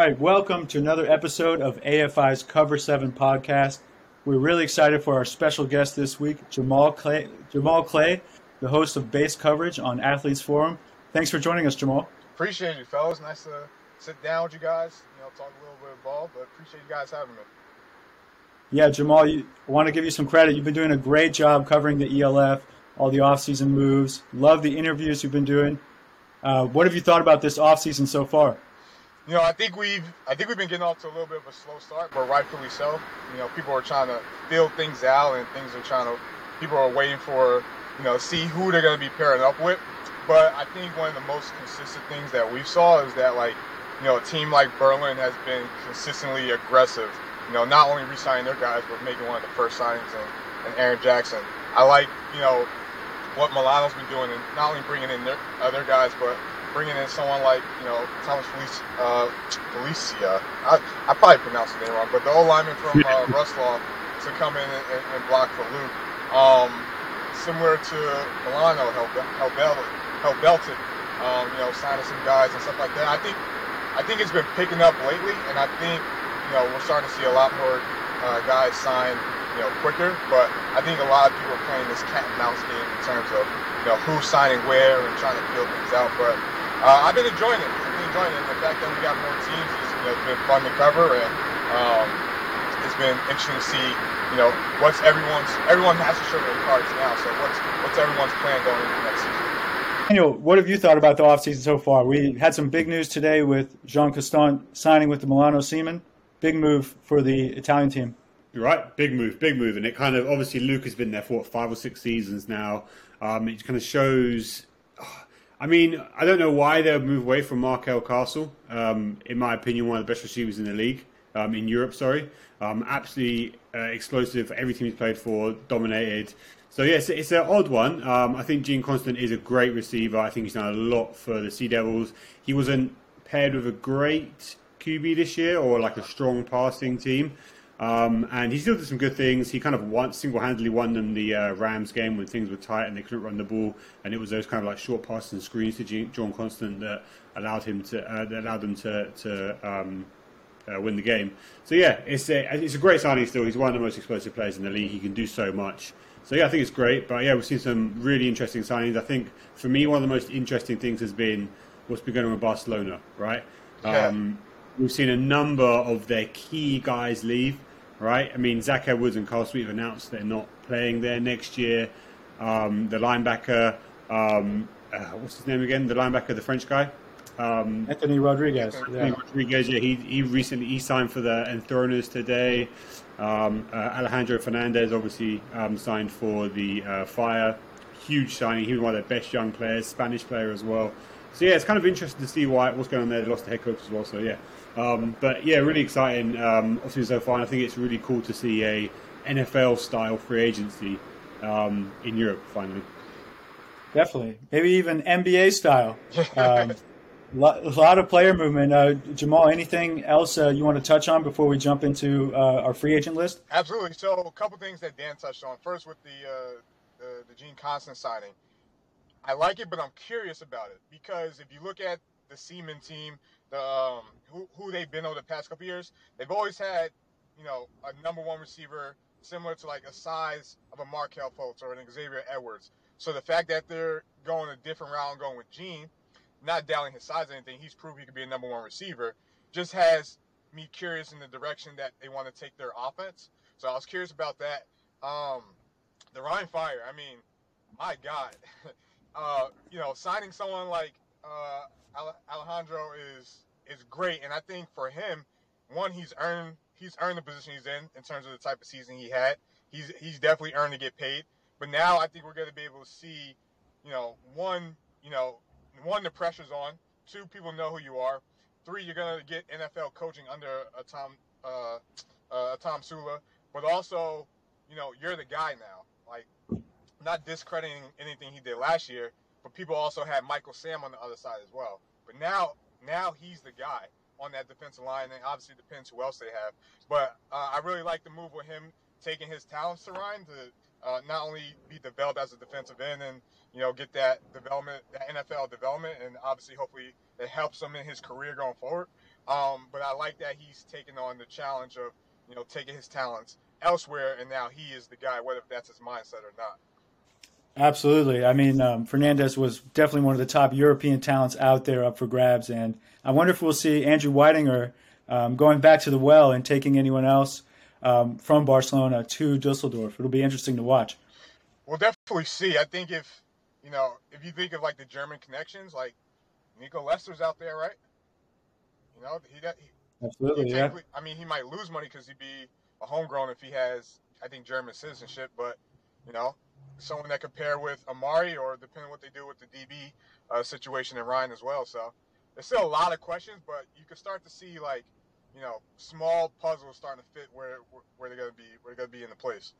right, welcome to another episode of AFI's Cover 7 podcast. We're really excited for our special guest this week, Jamal Clay, Jamal Clay, the host of Base Coverage on Athletes Forum. Thanks for joining us, Jamal. Appreciate you, fellas. Nice to sit down with you guys, you know, talk a little bit of ball, but appreciate you guys having me. Yeah, Jamal, you, I want to give you some credit. You've been doing a great job covering the ELF, all the offseason moves. Love the interviews you've been doing. Uh, what have you thought about this offseason so far? You know, I think we've I think we've been getting off to a little bit of a slow start, but rightfully so. You know, people are trying to feel things out, and things are trying to. People are waiting for you know see who they're going to be pairing up with. But I think one of the most consistent things that we saw is that like you know a team like Berlin has been consistently aggressive. You know, not only re-signing their guys, but making one of the first signings in, in Aaron Jackson. I like you know what Milano's been doing, and not only bringing in their other guys, but bringing in someone like you know Thomas Felicia. Uh, Felicia. I, I probably pronounced the name wrong, but the old lineman from uh, Wrocław to come in and, and, and block for Luke. Um, similar to Milano, help help help belted. Um, you know, signing some guys and stuff like that. I think I think it's been picking up lately, and I think you know we're starting to see a lot more uh, guys sign you know quicker. But I think a lot of people are playing this cat and mouse game in terms of you know who's signing where and trying to feel things out. But uh, I've been enjoying it. I've been enjoying it. The fact that we got more teams is you know, it's been fun to cover, and um, it's been interesting to see. You know, what's everyone's everyone has to show their cards now. So what's what's everyone's plan going into next season? Daniel, what have you thought about the offseason so far? We had some big news today with Jean Constant signing with the Milano Seamen. Big move for the Italian team. You're right, big move, big move, and it kind of obviously Luke has been there for what, five or six seasons now. Um, it kind of shows. I mean, I don't know why they would move away from Markel Castle. Um, in my opinion, one of the best receivers in the league, um, in Europe. Sorry, um, absolutely uh, explosive. Everything he's played for, dominated. So yes, it's an odd one. Um, I think Jean Constant is a great receiver. I think he's done a lot for the Sea Devils. He wasn't paired with a great QB this year or like a strong passing team. Um, and he still did some good things. He kind of won, single-handedly won them the uh, Rams game when things were tight and they couldn't run the ball, and it was those kind of like short passes and screens to Jean Constant that allowed him to uh, that allowed them to to um, uh, win the game. So yeah, it's a it's a great signing. Still, he's one of the most explosive players in the league. He can do so much. So yeah, I think it's great. But yeah, we've seen some really interesting signings. I think for me, one of the most interesting things has been what's been going on with Barcelona. Right, yeah. um, we've seen a number of their key guys leave. Right, I mean Zach Edwards and Carl Sweet have announced they're not playing there next year. Um, the linebacker, um, uh, what's his name again? The linebacker, the French guy. Um, Anthony Rodriguez. Anthony yeah. Rodriguez. Yeah, he he recently he signed for the Enthroners today. Um, uh, Alejandro Fernandez obviously um, signed for the uh, Fire. Huge signing. He was one of their best young players, Spanish player as well. So yeah, it's kind of interesting to see why what's going on there. They lost the head coach as well. So yeah, um, but yeah, really exciting. Um, obviously so far, I think it's really cool to see a NFL style free agency um, in Europe finally. Definitely, maybe even NBA style. Um, a lot of player movement. Uh, Jamal, anything else uh, you want to touch on before we jump into uh, our free agent list? Absolutely. So, a couple things that Dan touched on. First, with the uh, the, the Jean Constant signing, I like it, but I'm curious about it because if you look at the Seaman team, the um, who, who they've been over the past couple years, they've always had, you know, a number one receiver similar to like a size of a Markelle Fultz or an Xavier Edwards. So the fact that they're going a different route and going with Gene not doubting his size or anything. He's proved he could be a number one receiver. Just has me curious in the direction that they want to take their offense. So I was curious about that. Um, the Rhein Fire. I mean, my God, uh, you know, signing someone like uh, Alejandro is is great, and I think for him, one, he's earned he's earned the position he's in in terms of the type of season he had. He's he's definitely earned to get paid. But now I think we're going to be able to see, you know, one, you know, one, the pressure's on. Two, people know who you are. Three, you're gonna get NFL coaching under a Tom uh, uh, Tomsula, but also, you know, you're the guy now. Like, not discrediting anything he did last year, but people also had Michael Sam on the other side as well. But now, now he's the guy on that defensive line, and obviously depends who else they have. But uh, I really like the move with him taking his talents to Rhein to uh, not only be developed as a defensive end and you know, get that development, that NFL development, and obviously, hopefully, it helps him in his career going forward. Um, but I like that he's taking on the challenge of you know taking his talents elsewhere, and now he is the guy, whether that's his mindset or not. Absolutely. I mean, um, Fernandez was definitely one of the top European talents out there up for grabs, and I wonder if we'll see Andrew Whitinger um, going back to the well and taking anyone else um, from Barcelona to Dusseldorf. It'll be interesting to watch. We'll definitely see. I think if you know, if you think of like the German connections, like Nico Lester's out there, right? You know, he, he absolutely. Yeah. I mean, he might lose money because he'd be a homegrown if he has, I think, German citizenship. But you know, someone that could pair with Amari or depending on what they do with the DB uh, situation and Ryan as well. So there's still a lot of questions, but you can start to see like you know small puzzles starting to fit where where they're gonna be where they're gonna be in the place.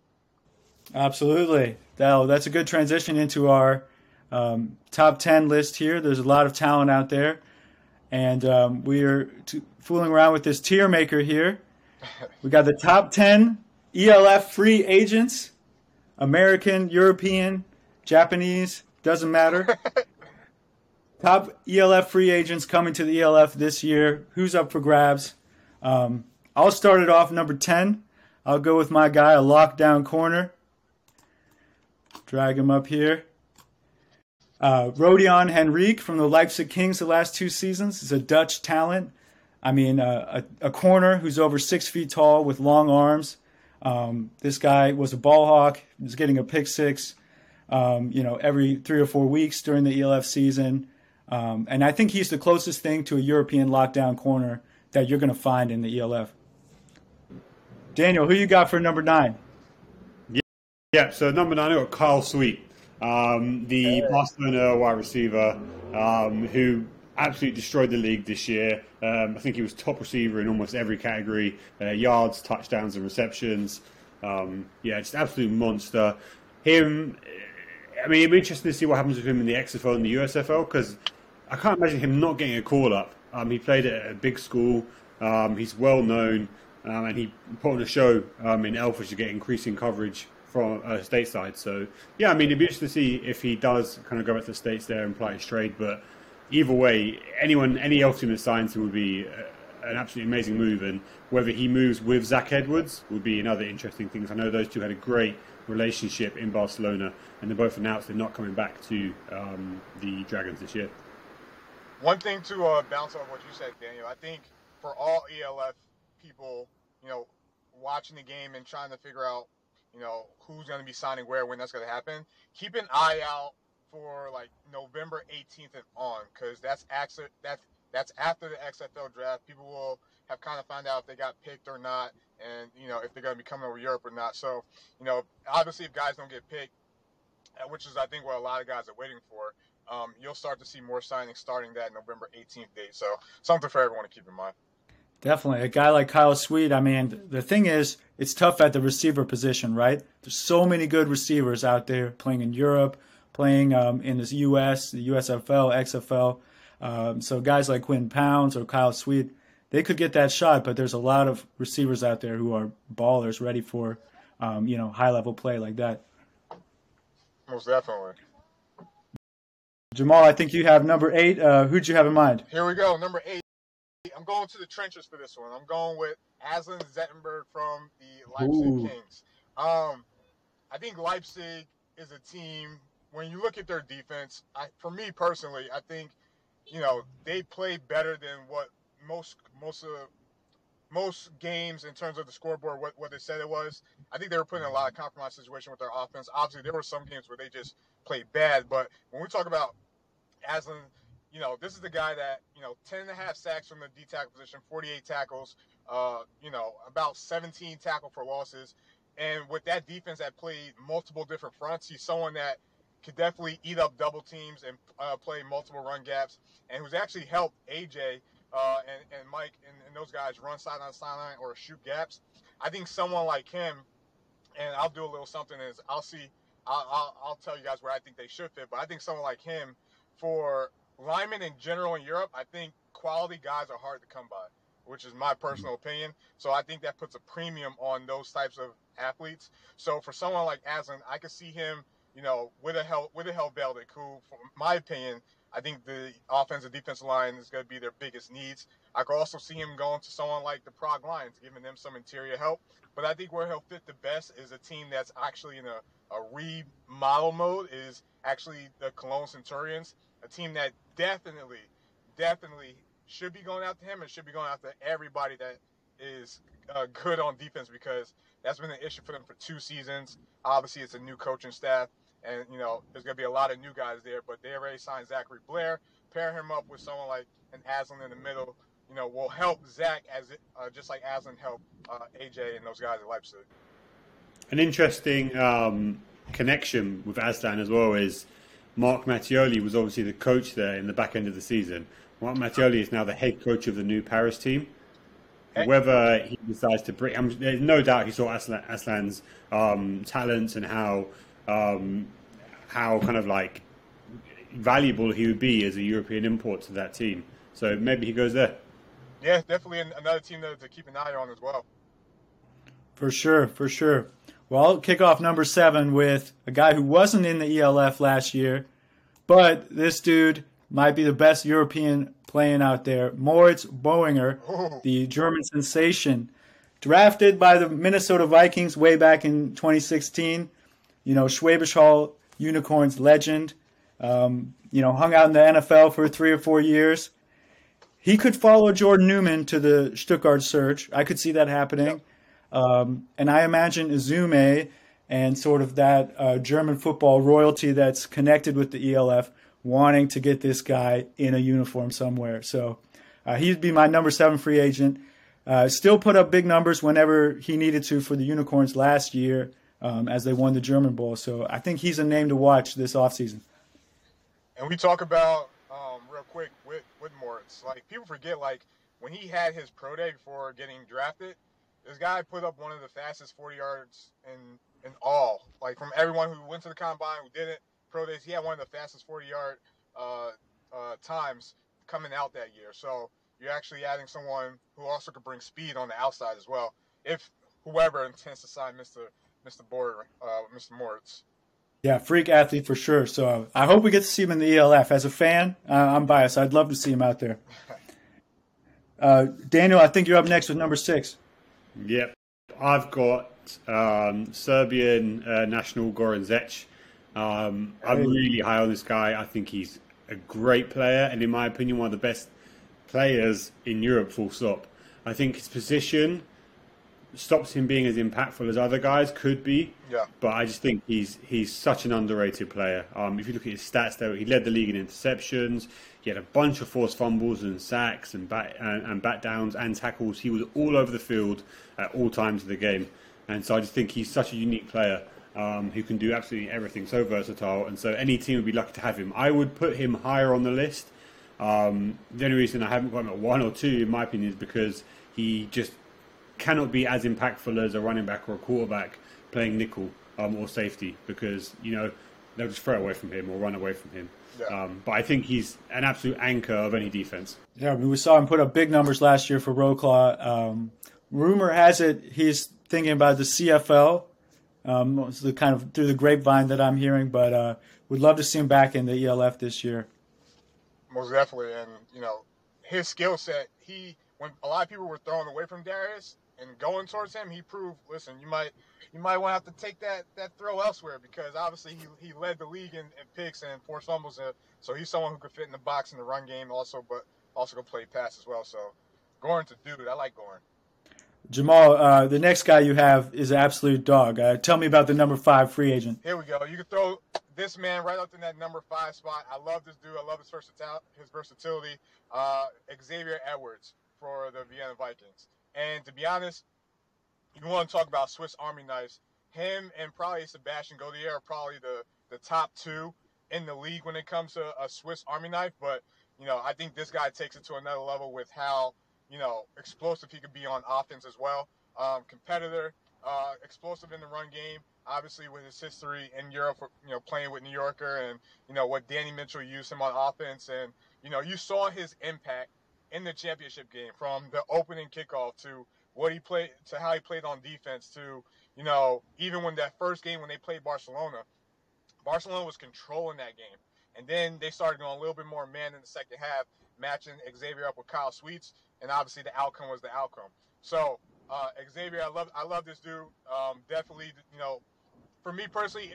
Absolutely. Now, that's a good transition into our um, top 10 list here. There's a lot of talent out there. And um, we're t- fooling around with this tier maker here. We got the top 10 ELF free agents American, European, Japanese, doesn't matter. top ELF free agents coming to the ELF this year. Who's up for grabs? Um, I'll start it off number 10. I'll go with my guy, a lockdown corner. Drag him up here. Uh, Rodion Henrique from the Leipzig Kings the last two seasons is a Dutch talent. I mean, uh, a, a, corner who's over six feet tall with long arms. Um, this guy was a ball hawk. Was getting a pick six, um, you know, every three or four weeks during the ELF season. Um, and I think he's the closest thing to a European lockdown corner that you're going to find in the ELF. Daniel, who you got for number nine? Yeah, yeah so number nine, I got Kyle Sweet um, the Barcelona wide receiver um, who absolutely destroyed the league this year. Um, I think he was top receiver in almost every category: uh, yards, touchdowns, and receptions. Um, yeah, just absolute monster. Him, I mean, it'd be interesting to see what happens with him in the XFL and the USFL because I can't imagine him not getting a call up. Um, he played at a big school. Um, he's well known, and he put on a show in Elfish to get increasing coverage from uh, stateside. So yeah, I mean, it'd be interesting to see if he does kind of go back to the states there and play trade. But either way, anyone, any else team that signs him would be uh, an absolutely amazing move. And whether he moves with Zach Edwards would be another interesting thing. I know those two had a great relationship in Barcelona, and they both announced they're not coming back to um, the Dragons this year. One thing to uh, bounce off what you said, Daniel, I think for all ELF people, you know, watching the game and trying to figure out you know, who's going to be signing where, when that's going to happen. Keep an eye out for like November 18th and on, because that's after that's that's after the XFL draft. People will have kind of found out if they got picked or not, and you know if they're going to be coming over Europe or not. So, you know, obviously if guys don't get picked, uh, which is I think what a lot of guys are waiting for, um, you'll start to see more signings starting that November 18th date. So something for everyone to keep in mind. Definitely. A guy like Kyle Sweet, I mean, the thing is, it's tough at the receiver position, right? There's so many good receivers out there playing in Europe, playing um, in the US, the USFL, XFL. Um, so guys like Quinn Pounds or Kyle Sweet, they could get that shot, but there's a lot of receivers out there who are ballers ready for, um, you know, high level play like that. Most definitely. Jamal, I think you have number eight. Uh, who'd you have in mind? Here we go. Number eight. I'm going to the trenches for this one. I'm going with Aslan Zettenberg from the Leipzig Ooh. Kings. Um, I think Leipzig is a team. When you look at their defense, I, for me personally, I think you know they play better than what most most of most games in terms of the scoreboard what, what they said it was. I think they were putting a lot of compromise situation with their offense. Obviously, there were some games where they just played bad, but when we talk about Aslan you know, this is the guy that, you know, 10 and a half sacks from the D tackle position, 48 tackles, uh, you know, about 17 tackle for losses. And with that defense that played multiple different fronts, he's someone that could definitely eat up double teams and uh, play multiple run gaps, and who's actually helped AJ uh, and, and Mike and, and, those guys run side on sideline or shoot gaps. I think someone like him, and I'll do a little something is I'll see, I'll, I'll, I'll tell you guys where I think they should fit, but I think someone like him for linemen in general in Europe, I think quality guys are hard to come by, which is my personal opinion. So I think that puts a premium on those types of athletes. So for someone like Aslan, I could see him, you know, with a hell with a Helvetic, who, for my opinion, I think the offensive defensive line is going to be their biggest needs. I could also see him going to someone like the Prague Lions, giving them some interior help. But I think where he'll fit the best is a team that's actually in a, a remodel mode is actually the Cologne Centurions, a team that definitely, definitely should be going after him and should be going after everybody that is uh, good on defense because that's been an issue for them for two seasons. Obviously, it's a new coaching staff, and you know there's going to be a lot of new guys there. But they already signed Zachary Blair. Pair him up with someone like an Aslan in the middle, you know, will help Zach as it, uh, just like Aslan helped uh, AJ and those guys at Leipzig. An interesting um, connection with Aslan as well is Mark Mattioli was obviously the coach there in the back end of the season. Mark Mattioli is now the head coach of the new Paris team. Whether he decides to bring, um, there's no doubt he saw Aslan, Aslan's um, talents and how um, how kind of like valuable he would be as a European import to that team. So maybe he goes there. Yeah, definitely another team to, to keep an eye on as well. For sure, for sure. Well, I'll kick off number seven with a guy who wasn't in the ELF last year, but this dude might be the best European playing out there. Moritz Boehringer, the German sensation, drafted by the Minnesota Vikings way back in 2016. You know, Schwäbisch Hall Unicorns legend. Um, you know, hung out in the NFL for three or four years. He could follow Jordan Neuman to the Stuttgart Surge. I could see that happening. Um, and I imagine Esume and sort of that uh, German football royalty that's connected with the ELF wanting to get this guy in a uniform somewhere. So uh, he'd be my number seven free agent. Uh, still put up big numbers whenever he needed to for the Unicorns last year um, as they won the German Bowl. So I think he's a name to watch this offseason. And we talk about um, real quick with with Moritz. Like people forget, like when he had his pro day before getting drafted, this guy put up one of the fastest 40 yards in in all. Like from everyone who went to the combine, who didn't pro days, he had one of the fastest 40 yard uh, uh, times coming out that year. So you're actually adding someone who also could bring speed on the outside as well. If whoever intends to sign Mr. Mr. Board, uh, Mr. Moritz. Yeah, freak athlete for sure. So I hope we get to see him in the ELF. As a fan, uh, I'm biased. I'd love to see him out there. Uh, Daniel, I think you're up next with number six. Yep. I've got um, Serbian uh, national Goran Zec. Um, I'm really high on this guy. I think he's a great player, and in my opinion, one of the best players in Europe, full stop. I think his position stops him being as impactful as other guys could be. Yeah. But I just think he's he's such an underrated player. Um, if you look at his stats, though, he led the league in interceptions. He had a bunch of forced fumbles and sacks and bat and, and bat downs and tackles. He was all over the field at all times of the game, and so I just think he's such a unique player. Um, who can do absolutely everything, so versatile, and so any team would be lucky to have him. I would put him higher on the list. Um, the only reason I haven't got him at one or two, in my opinion, is because he just cannot be as impactful as a running back or a quarterback playing nickel um, or safety because you know they'll just throw away from him or run away from him. Yeah. Um, but I think he's an absolute anchor of any defense. Yeah, I mean, we saw him put up big numbers last year for Wrocław. Um, rumor has it he's thinking about the CFL. Um, the kind of through the grapevine that I'm hearing, but uh, would love to see him back in the ELF this year. Most definitely, and you know his skill set. He when a lot of people were throwing away from Darius and going towards him, he proved. Listen, you might you might want to have to take that that throw elsewhere because obviously he, he led the league in, in picks and forced fumbles. Uh, so he's someone who could fit in the box in the run game also, but also can play pass as well. So Goran's a dude. I like Goran. Jamal, uh, the next guy you have is an absolute dog. Uh, tell me about the number five free agent. Here we go. You can throw this man right up in that number five spot. I love this dude. I love his versatility. His versatility. Uh, Xavier Edwards for the Vienna Vikings. And to be honest, you want to talk about Swiss Army knives. Him and probably Sebastian Gaudier are probably the, the top two in the league when it comes to a Swiss Army knife. But, you know, I think this guy takes it to another level with how, you know, explosive he could be on offense as well. Um, competitor, uh, explosive in the run game. Obviously, with his history in Europe, you know, playing with New Yorker and, you know, what Danny Mitchell used him on offense. And, you know, you saw his impact in the championship game from the opening kickoff to what he played to how he played on defense to you know even when that first game when they played Barcelona, Barcelona was controlling that game And then they started going a little bit more man in the second half, matching Xavier up with Kyle Sweets, and obviously the outcome was the outcome. So uh, Xavier, I love I love this dude. Um, definitely, you know, for me personally,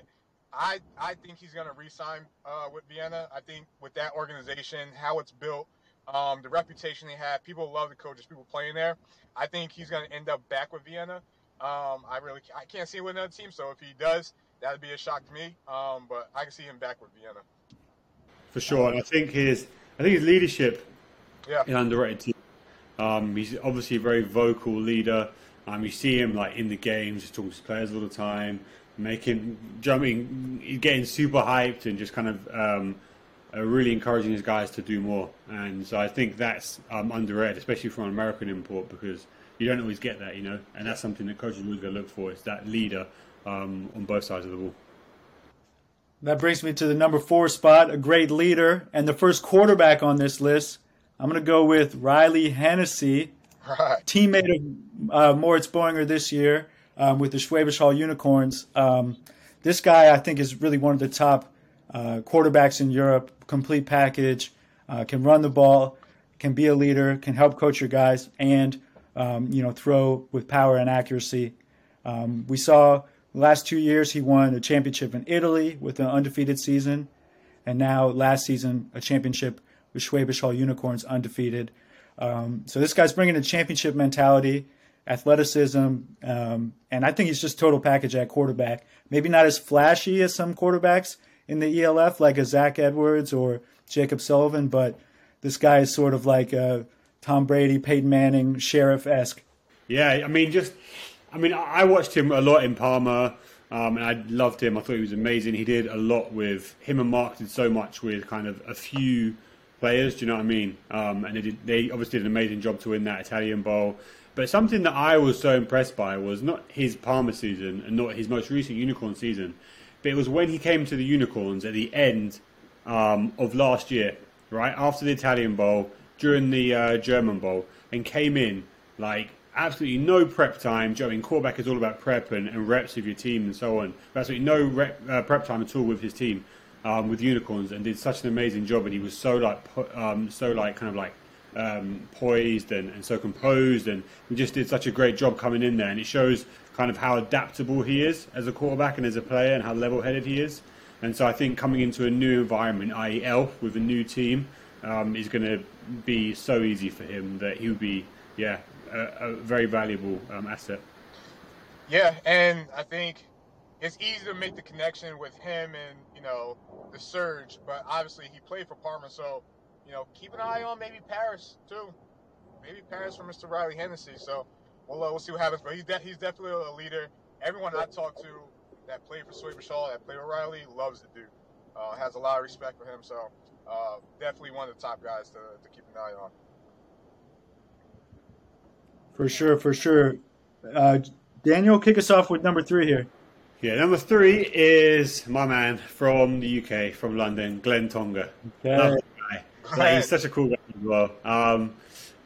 I I think he's going to re-sign uh, with Vienna. I think with that organization, how it's built, um, the reputation they have, people love the coaches, people playing there. I think he's going to end up back with Vienna. Um, I really I can't see him with another team. So if he does, that'd be a shock to me. Um, but I can see him back with Vienna. For sure, and I think his I think his leadership Yeah. in underrated team. Um, he's obviously a very vocal leader. Um, you see him like in the games, talking to players all the time, making jumping, getting super hyped, and just kind of um, really encouraging his guys to do more. And so I think that's um, underrated, especially from an American import, because you don't always get that, you know. And that's something that coaches always going to look for is that leader um, on both sides of the ball. That brings me to the number four spot, a great leader, and the first quarterback on this list. I'm going to go with Riley Hennessy, Right. teammate of uh, Moritz Boehringer this year um, with the Schwabisch Hall Unicorns. Um, this guy, I think, is really one of the top uh, quarterbacks in Europe. Complete package, uh, can run the ball, can be a leader, can help coach your guys, and um, you know throw with power and accuracy. Um, we saw last two years he won a championship in Italy with an undefeated season, and now last season a championship with Schwabisch Hall Unicorns undefeated. Um, so this guy's bringing a championship mentality, athleticism, um, and I think he's just total package at quarterback. Maybe not as flashy as some quarterbacks in the ELF, like a Zach Edwards or Jacob Sullivan, but this guy is sort of like a Tom Brady, Peyton Manning, sheriff esque. Yeah, I mean, just, I mean, I watched him a lot in Parma, um, and I loved him. I thought he was amazing. He did a lot with him and Mark did so much with kind of a few players. Do you know what I mean? Um, and they did, they obviously did an amazing job to win that Italian Bowl. But something that I was so impressed by was not his Parma season and not his most recent Unicorn season, but it was when he came to the Unicorns at the end um, of last year, right after the Italian Bowl, during the uh, German Bowl, and came in like absolutely no prep time. Know I mean? Quarterback is all about prep and, and reps of your team and so on. But absolutely no rep, uh, prep time at all with his team, um, with Unicorns, and did such an amazing job. And he was so like, um, so like, kind of like um, poised and, and so composed, and he just did such a great job coming in there. And it shows kind of how adaptable he is as a quarterback and as a player, and how level-headed he is. And so I think coming into a new environment, i.e., Elf, with a new team, um, is going to be so easy for him that he would be, yeah, a, a very valuable um, asset. Yeah, and I think it's easy to make the connection with him and you know the surge, but obviously he played for Parma, so you know keep an eye on maybe Paris too, maybe Paris for Mr. Riley Hennessy. So we'll uh, we'll see what happens, but he's de- he's definitely a leader. Everyone I talked to that played for Schwäbisch Hall, that played with Riley, loves the dude. Uh, has a lot of respect for him, so uh, definitely one of the top guys to, to keep an eye on. For sure, for sure. Uh, Daniel, kick us off with number three here. Yeah, number three is my man from the UK, from London, Glen Toonga. Okay. Love the guy. Like, he's such a cool guy as well. Um,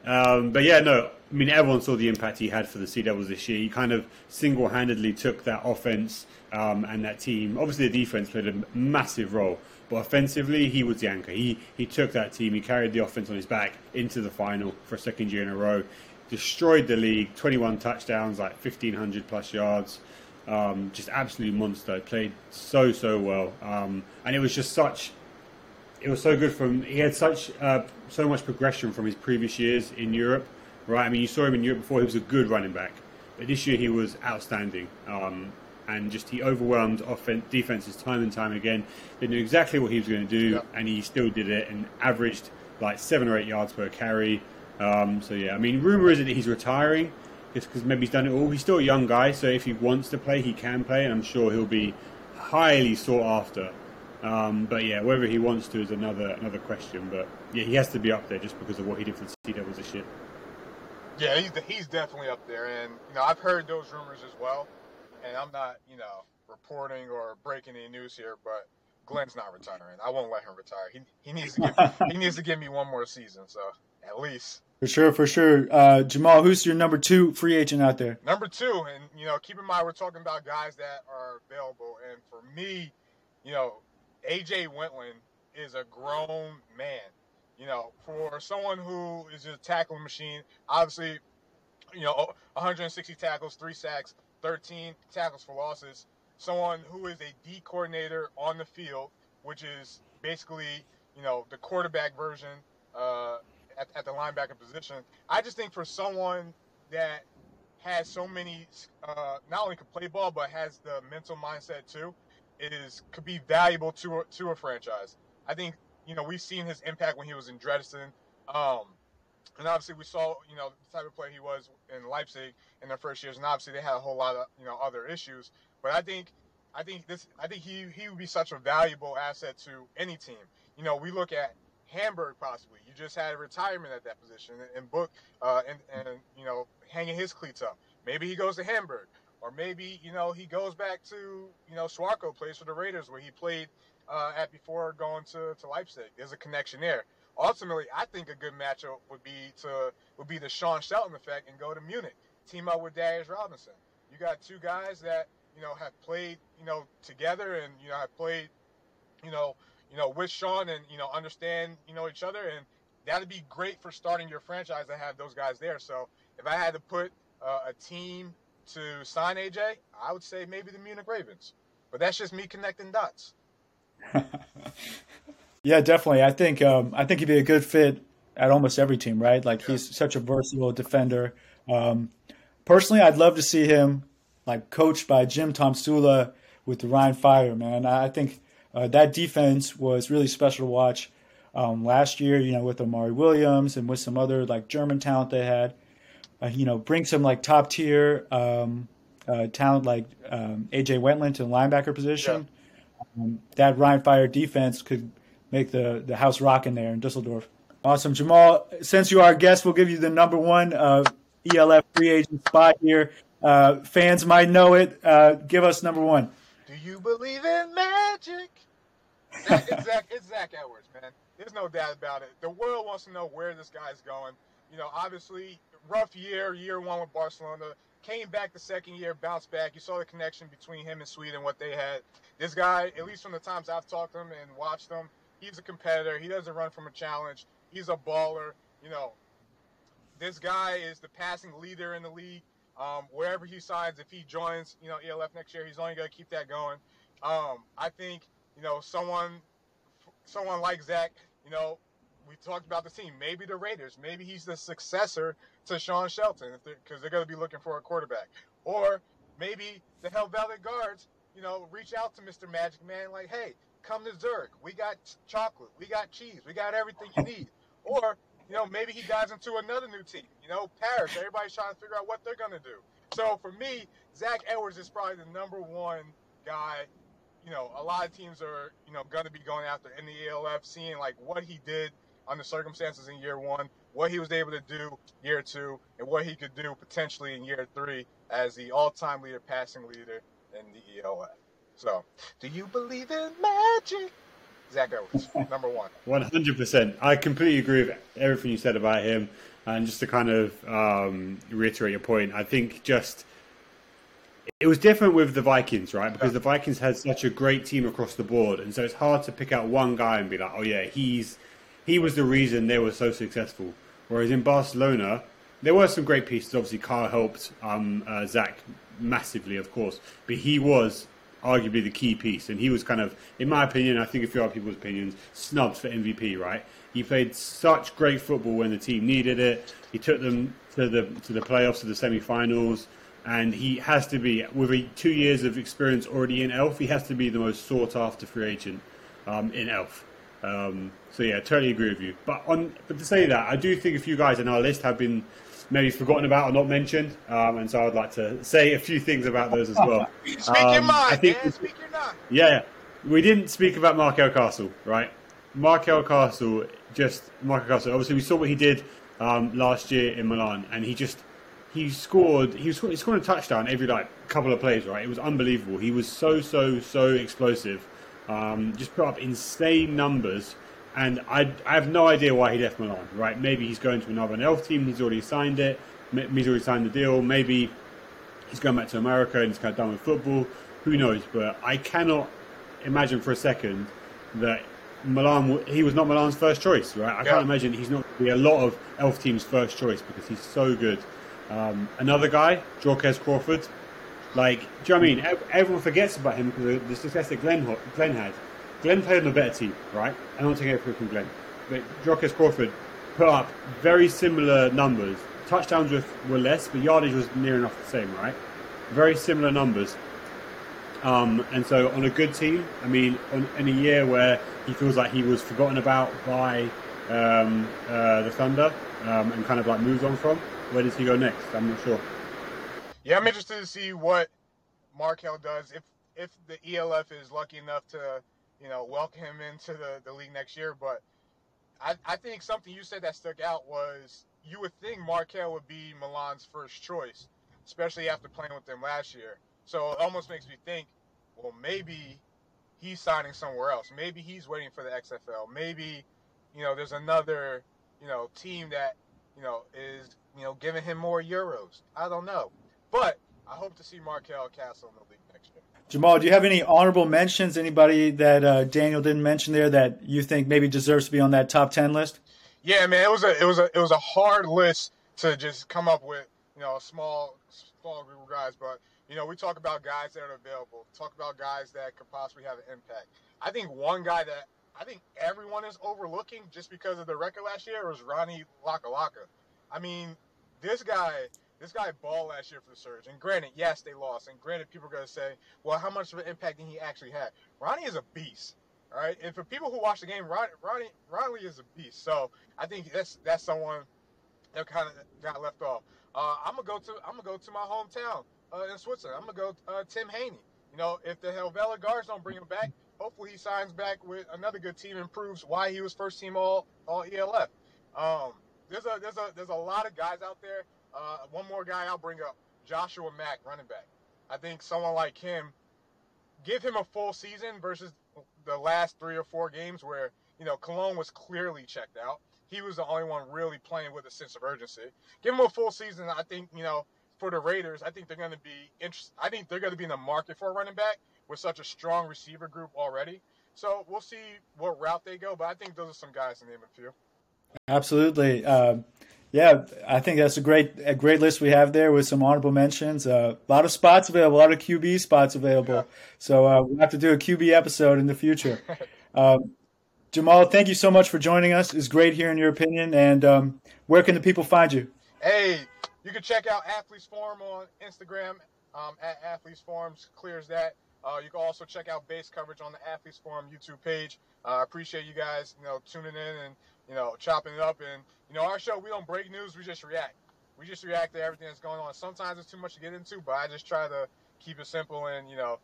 um, but yeah, no, I mean, everyone saw the impact he had for the Sea Devils this year. He kind of single handedly took that offense um, and that team. Obviously, the defense played a massive role, but offensively, he was the anchor. He, he took that team, he carried the offense on his back into the final for a second year in a row. Destroyed the league, 21 touchdowns, like 1,500 plus yards. Um, just absolute monster. Played so, so well. Um, and it was just such it was so good from he had such uh, so much progression from his previous years in Europe, right? I mean, you saw him in Europe before; he was a good running back, but this year he was outstanding, um, and just he overwhelmed offen- defenses time and time again. They knew exactly what he was going to do, Yep. and he still did it and averaged like seven or eight yards per carry. Um, so yeah, I mean, rumor is that he's retiring just because maybe he's done it all. He's still a young guy, so if he wants to play, he can play, and I'm sure he'll be highly sought after. Um, but yeah, whether he wants to is another another question. But yeah, he has to be up there just because of what he did for the Sea Devils this year. Yeah, he's he's definitely up there, and you know I've heard those rumors as well, and I'm not you know reporting or breaking any news here, but Glen's not retiring. I won't let him retire. He he needs to give he needs to give me one more season, so at least For sure, for sure. Uh, Jamal, who's your number two free agent out there? number two. And you know, keep in mind we're talking about guys that are available, and for me, you know, AJ Wentland is a grown man. You know, for someone who is just a tackling machine, obviously, you know, 160 tackles, three sacks, 13 tackles for losses. Someone who is a D coordinator on the field, which is basically, you know, the quarterback version uh, at, at the linebacker position. I just think for someone that has so many, uh, not only can play ball but has the mental mindset too, it is could be valuable to a, to a franchise. I think you know we've seen his impact when he was in Dresden, um, and obviously we saw you know the type of player he was in Leipzig in their first years, and obviously they had a whole lot of you know other issues. But I think I think this I think he he would be such a valuable asset to any team. You know, we look at Hamburg possibly. You just had a retirement at that position, and Book uh, and and you know hanging his cleats up. Maybe he goes to Hamburg, or maybe you know he goes back to you know Schwarko plays for the Raiders where he played uh, at before going to, to Leipzig. There's a connection there. Ultimately, I think a good matchup would be to would be the Sean Shelton effect and go to Munich, team up with Darius Robinson. You got two guys that you know have played you know together and you know have played you know you know with Sean and you know understand you know each other and that'd be great for starting your franchise to have those guys there. So if I had to put uh, a team to sign AJ, I would say maybe the Munich Ravens. But that's just me connecting dots. yeah, definitely. I think um, I think he'd be a good fit at almost every team, right? Like yeah. he's such a versatile defender. Um, personally, I'd love to see him like coached by Jim Tomsula with the Rhein Fire, man. I think uh, that defense was really special to watch um, last year. You know, with Amari Williams and with some other like German talent they had. Uh, you know, bring some like top tier um, uh, talent like um, AJ Wentland to the linebacker position. Yeah. Um, that Rhein Fire defense could make the the house rock in there in Dusseldorf. Awesome, Jamal. Since you are a guest, we'll give you the number one uh, ELF free agent spot here. Uh, fans might know it. Uh, give us number one. Do you believe in magic? it's, Zach, it's Zach Edwards, man. There's no doubt about it. The world wants to know where this guy's going. You know, obviously, rough year, year one with Barcelona. Came back the second year, bounced back. You saw the connection between him and Sweden, what they had. This guy, at least from the times I've talked to him and watched him, he's a competitor. He doesn't run from a challenge. He's a baller. You know, this guy is the passing leader in the league. Um, wherever he signs, if he joins, you know, ELF next year, he's only going to keep that going. Um, I think, you know, someone, someone like Zach, you know, we talked about the team. Maybe the Raiders. Maybe he's the successor to Sean Shelton because they're, going to be looking for a quarterback. Or maybe the Helvetic Guards, you know, reach out to Mr. Magic Man like, hey, come to Zurich. We got chocolate. We got cheese. We got everything you need. Or, you know, maybe he dives into another new team. You know, Paris. Everybody's trying to figure out what they're going to do. So for me, Zach Edwards is probably the number one guy. You know, a lot of teams are, you know, going to be going after in the ELF, seeing like what he did – under circumstances in year one, what he was able to do year two, and what he could do potentially in year three as the all-time leader, passing leader in the ELF. So, do you believe in magic? Zach Edwards, number one. One hundred percent. I completely agree with everything you said about him. And just to kind of um, reiterate your point, I think just it was different with the Vikings, right? Because yeah. the Vikings had such a great team across the board, and so it's hard to pick out one guy and be like, "Oh yeah, he's he was the reason they were so successful. Whereas in Barcelona, there were some great pieces. Obviously, Carl helped um, uh, Zach massively, of course, but he was arguably the key piece, and he was kind of, in my opinion, I think a few other people's opinions, snubbed for MVP. Right? He played such great football when the team needed it. He took them to the to the playoffs, to the semi-finals, and he has to be with a, two years of experience already in Elf. He has to be the most sought after free agent um, in Elf. Um, so yeah, totally agree with you. But on but to say that, I do think a few guys in our list have been maybe forgotten about or not mentioned, um, and so I'd like to say a few things about those as well. speak um, your mind, I think, man. Speak your mind. Yeah, we didn't speak about Markel Castle, right? Markel Castle, just Markel Castle. Obviously, we saw what he did um, last year in Milan, and he just he scored. He was he scored a touchdown every like couple of plays, right? It was unbelievable. He was so so so explosive. Um, just put up insane numbers. And I, I have no idea why he left Milan, right? Maybe he's going to another elf team, he's already signed it, he's already signed the deal. Maybe he's going back to America and he's kind of done with football. Who knows? But I cannot imagine for a second that Milan, he was not Milan's first choice, right? I Yeah. can't imagine he's not be a lot of Elf team's first choice because he's so good. Um, another guy, Jorquez Crawford, like, do you know what I mean? Everyone forgets about him because of the success that Glen, Glen had. Glen played on a better team, right? I'm not taking everything from Glen. But Jorquez Crawford put up very similar numbers. Touchdowns were, were less, but yardage was near enough the same, right? Very similar numbers. Um, and so on a good team, I mean, on, in a year where he feels like he was forgotten about by um, uh, the Thunder um, and kind of like moves on from, where does he go next? I'm not sure. Yeah, I'm interested to see what Markel does if if the ELF is lucky enough to you know welcome him into the, the league next year. But I, I think something you said that stuck out was you would think Markel would be Milan's first choice, especially after playing with them last year. So it almost makes me think, well, maybe he's signing somewhere else. Maybe he's waiting for the XFL. Maybe you know there's another you know team that you know is you know giving him more euros. I don't know. But I hope to see Markel Castle in the league next year. Jamal, do you have any honorable mentions? Anybody that uh, Daniel didn't mention there that you think maybe deserves to be on that top ten list? Yeah, man, it was a it was a it was a hard list to just come up with, you know, a small small group of guys. But you know, we talk about guys that are available. Talk about guys that could possibly have an impact. I think one guy that I think everyone is overlooking just because of the record last year was Ronnie Lakalaka. I mean, this guy this guy balled last year for the Surge. And granted, yes, they lost. And granted, people are going to say, well, how much of an impact did he actually have? Ronnie is a beast. All right. And for people who watch the game, Ronnie, Ronnie, Ronnie is a beast. So I think that's that's someone that kind of got left off. Uh, I'm gonna go to I'm gonna go to my hometown uh, in Switzerland. I'm gonna go uh, Tim Haney. You know, if the Helvetic guards don't bring him back, hopefully he signs back with another good team and proves why he was first team all all ELF. Um, there's a there's a there's a lot of guys out there. Uh, one more guy I'll bring up, Joshua Mack, running back. I think someone like him, give him a full season versus the last three or four games where you know Cologne was clearly checked out. He was the only one really playing with a sense of urgency. Give him a full season. I think you know for the Raiders, I think they're going to be interested. I think they're going to be in the market for a running back with such a strong receiver group already. So we'll see what route they go. But I think those are some guys to name a few. Absolutely. Um, yeah, I think that's a great a great list we have there with some honorable mentions. Uh, a lot of spots available, a lot of QB spots available. Yeah. So uh, we'll have to do a QB episode in the future. Um, Jamal, thank you so much for joining us. It's great hearing your opinion. And um, where can the people find you? Hey, you can check out Athletes Forum on Instagram um, at Athletes Forums. Clears that. Uh, you can also check out base coverage on the Athletes Forum YouTube page. Uh, I appreciate you guys, you know, tuning in and you know chopping it up. And you know, our show we don't break news, we just react. We just react to everything that's going on. Sometimes it's too much to get into, but I just try to keep it simple and you know,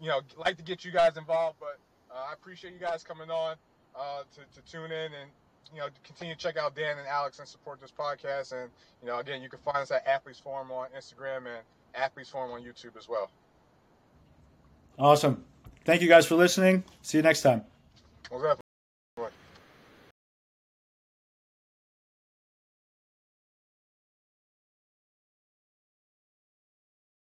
you know, like to get you guys involved. But uh, I appreciate you guys coming on uh, to, to tune in and you know continue to check out Dan and Alex and support this podcast. And you know, again, you can find us at Athletes Forum on Instagram and Athletes Forum on YouTube as well. Awesome. Thank you guys for listening. See you next time. What's up?